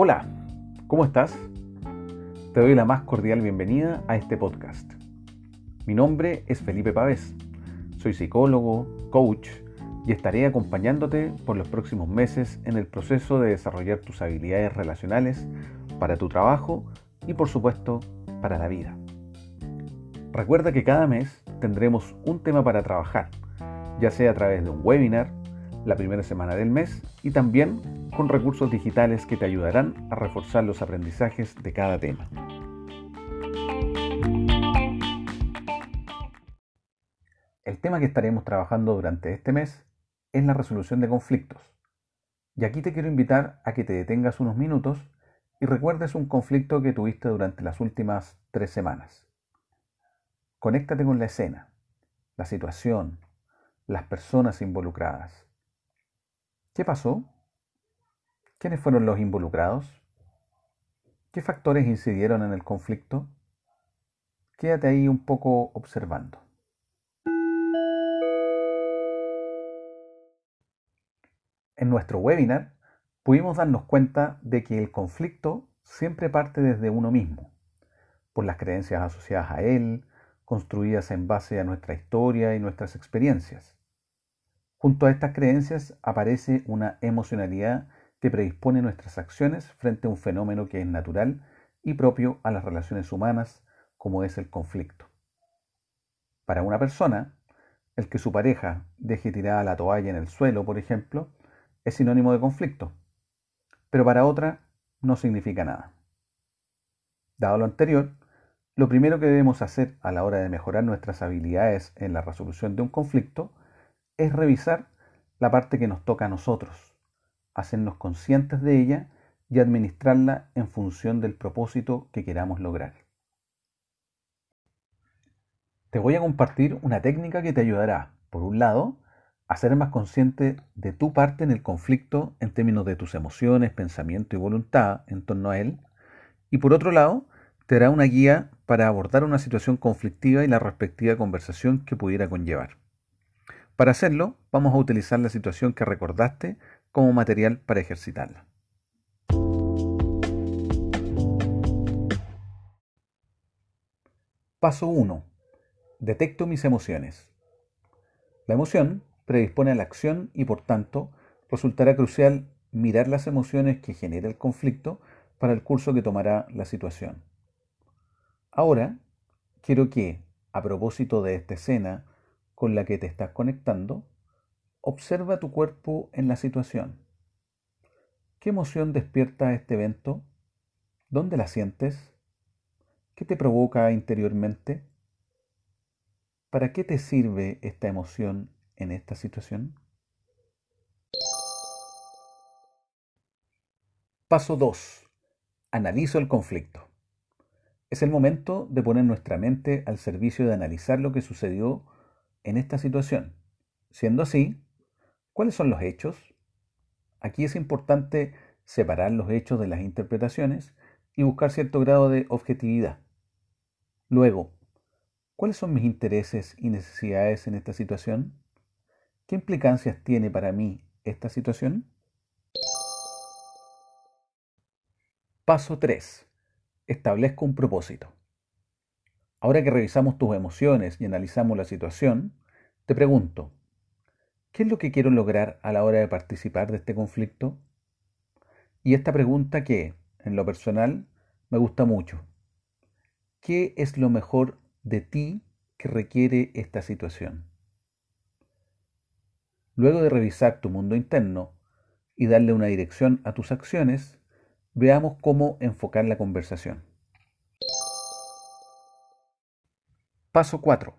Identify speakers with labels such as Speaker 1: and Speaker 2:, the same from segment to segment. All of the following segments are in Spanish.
Speaker 1: Hola, ¿cómo estás? Te doy la más cordial bienvenida a este podcast. Mi nombre es Felipe Pavés. Soy psicólogo, coach y estaré acompañándote por los próximos meses en el proceso de desarrollar tus habilidades relacionales para tu trabajo y por supuesto para la vida. Recuerda que cada mes tendremos un tema para trabajar, ya sea a través de un webinar, la primera semana del mes y también con recursos digitales que te ayudarán a reforzar los aprendizajes de cada tema. El tema que estaremos trabajando durante este mes es la resolución de conflictos. Y aquí te quiero invitar a que te detengas unos minutos y recuerdes un conflicto que tuviste durante las últimas tres semanas. Conéctate con la escena, la situación, las personas involucradas. ¿Qué pasó? ¿Quiénes fueron los involucrados? ¿Qué factores incidieron en el conflicto? Quédate ahí un poco observando. En nuestro webinar pudimos darnos cuenta de que el conflicto siempre parte desde uno mismo, por las creencias asociadas a él, construidas en base a nuestra historia y nuestras experiencias. Junto a estas creencias aparece una emocionalidad que predispone nuestras acciones frente a un fenómeno que es natural y propio a las relaciones humanas, como es el conflicto. Para una persona, el que su pareja deje tirada la toalla en el suelo, por ejemplo, es sinónimo de conflicto, pero para otra no significa nada. Dado lo anterior, lo primero que debemos hacer a la hora de mejorar nuestras habilidades en la resolución de un conflicto es revisar la parte que nos toca a nosotros, hacernos conscientes de ella y administrarla en función del propósito que queramos lograr. Te voy a compartir una técnica que te ayudará, por un lado, a ser más consciente de tu parte en el conflicto en términos de tus emociones, pensamiento y voluntad en torno a él. Y por otro lado, te dará una guía para abordar una situación conflictiva y la respectiva conversación que pudiera conllevar. Para hacerlo, vamos a utilizar la situación que recordaste como material para ejercitarla. Paso 1. Detecto mis emociones. La emoción predispone a la acción y por tanto resultará crucial mirar las emociones que genera el conflicto para el curso que tomará la situación. Ahora, quiero que, a propósito de esta escena con la que te estás conectando, observa tu cuerpo en la situación. ¿Qué emoción despierta este evento? ¿Dónde la sientes? ¿Qué te provoca interiormente? ¿Para qué te sirve esta emoción en esta situación? Paso 2. Analizo el conflicto. Es el momento de poner nuestra mente al servicio de analizar lo que sucedió en esta situación. Siendo así, ¿cuáles son los hechos? Aquí es importante separar los hechos de las interpretaciones y buscar cierto grado de objetividad. Luego, ¿cuáles son mis intereses y necesidades en esta situación? ¿Qué implicancias tiene para mí esta situación? Paso 3. Establezco un propósito. Ahora que revisamos tus emociones y analizamos la situación, te pregunto, ¿qué es lo que quiero lograr a la hora de participar de este conflicto? Y esta pregunta que, en lo personal, me gusta mucho. ¿Qué es lo mejor de ti que requiere esta situación? Luego de revisar tu mundo interno y darle una dirección a tus acciones, veamos cómo enfocar la conversación. Paso 4.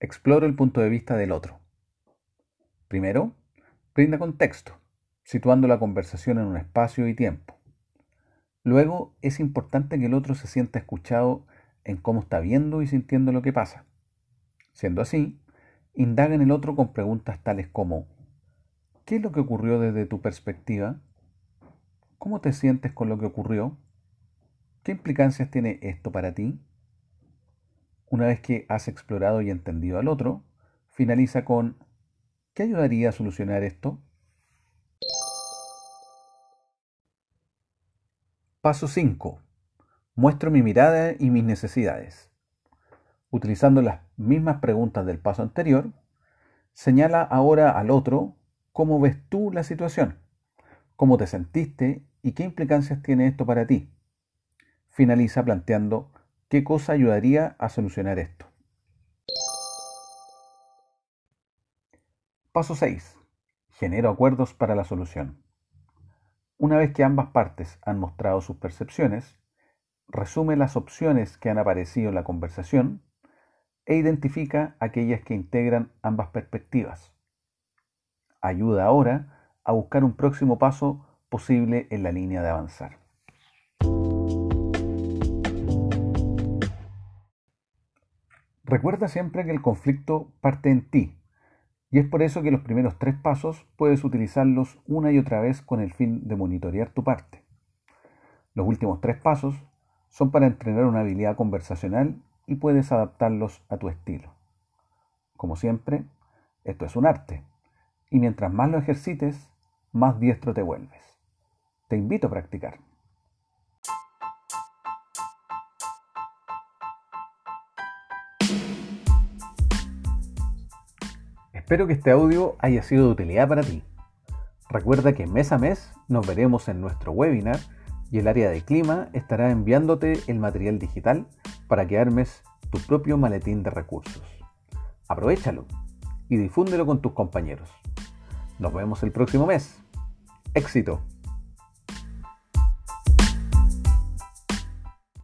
Speaker 1: Exploro el punto de vista del otro. Primero, brinda contexto, situando la conversación en un espacio y tiempo. Luego, es importante que el otro se sienta escuchado en cómo está viendo y sintiendo lo que pasa. Siendo así, Indaga en el otro con preguntas tales como ¿qué es lo que ocurrió desde tu perspectiva? ¿Cómo te sientes con lo que ocurrió? ¿Qué implicancias tiene esto para ti? Una vez que has explorado y entendido al otro, finaliza con ¿qué ayudaría a solucionar esto? Paso 5. Muestro mi mirada y mis necesidades. Utilizando las mismas preguntas del paso anterior, señala ahora al otro cómo ves tú la situación, cómo te sentiste y qué implicancias tiene esto para ti. Finaliza planteando qué cosa ayudaría a solucionar esto. Paso 6. Genero acuerdos para la solución. Una vez que ambas partes han mostrado sus percepciones, resume las opciones que han aparecido en la conversación e identifica aquellas que integran ambas perspectivas. Ayuda ahora a buscar un próximo paso posible en la línea de avanzar. Recuerda siempre que el conflicto parte en ti y es por eso que los primeros tres pasos puedes utilizarlos una y otra vez con el fin de monitorear tu parte. Los últimos tres pasos son para entrenar una habilidad conversacional y puedes adaptarlos a tu estilo. Como siempre, esto es un arte, y mientras más lo ejercites, más diestro te vuelves. Te invito a practicar. Espero que este audio haya sido de utilidad para ti. Recuerda que mes a mes nos veremos en nuestro webinar y el área de clima estará enviándote el material digital para que armes tu propio maletín de recursos. Aprovechalo y difúndelo con tus compañeros. Nos vemos el próximo mes. Éxito.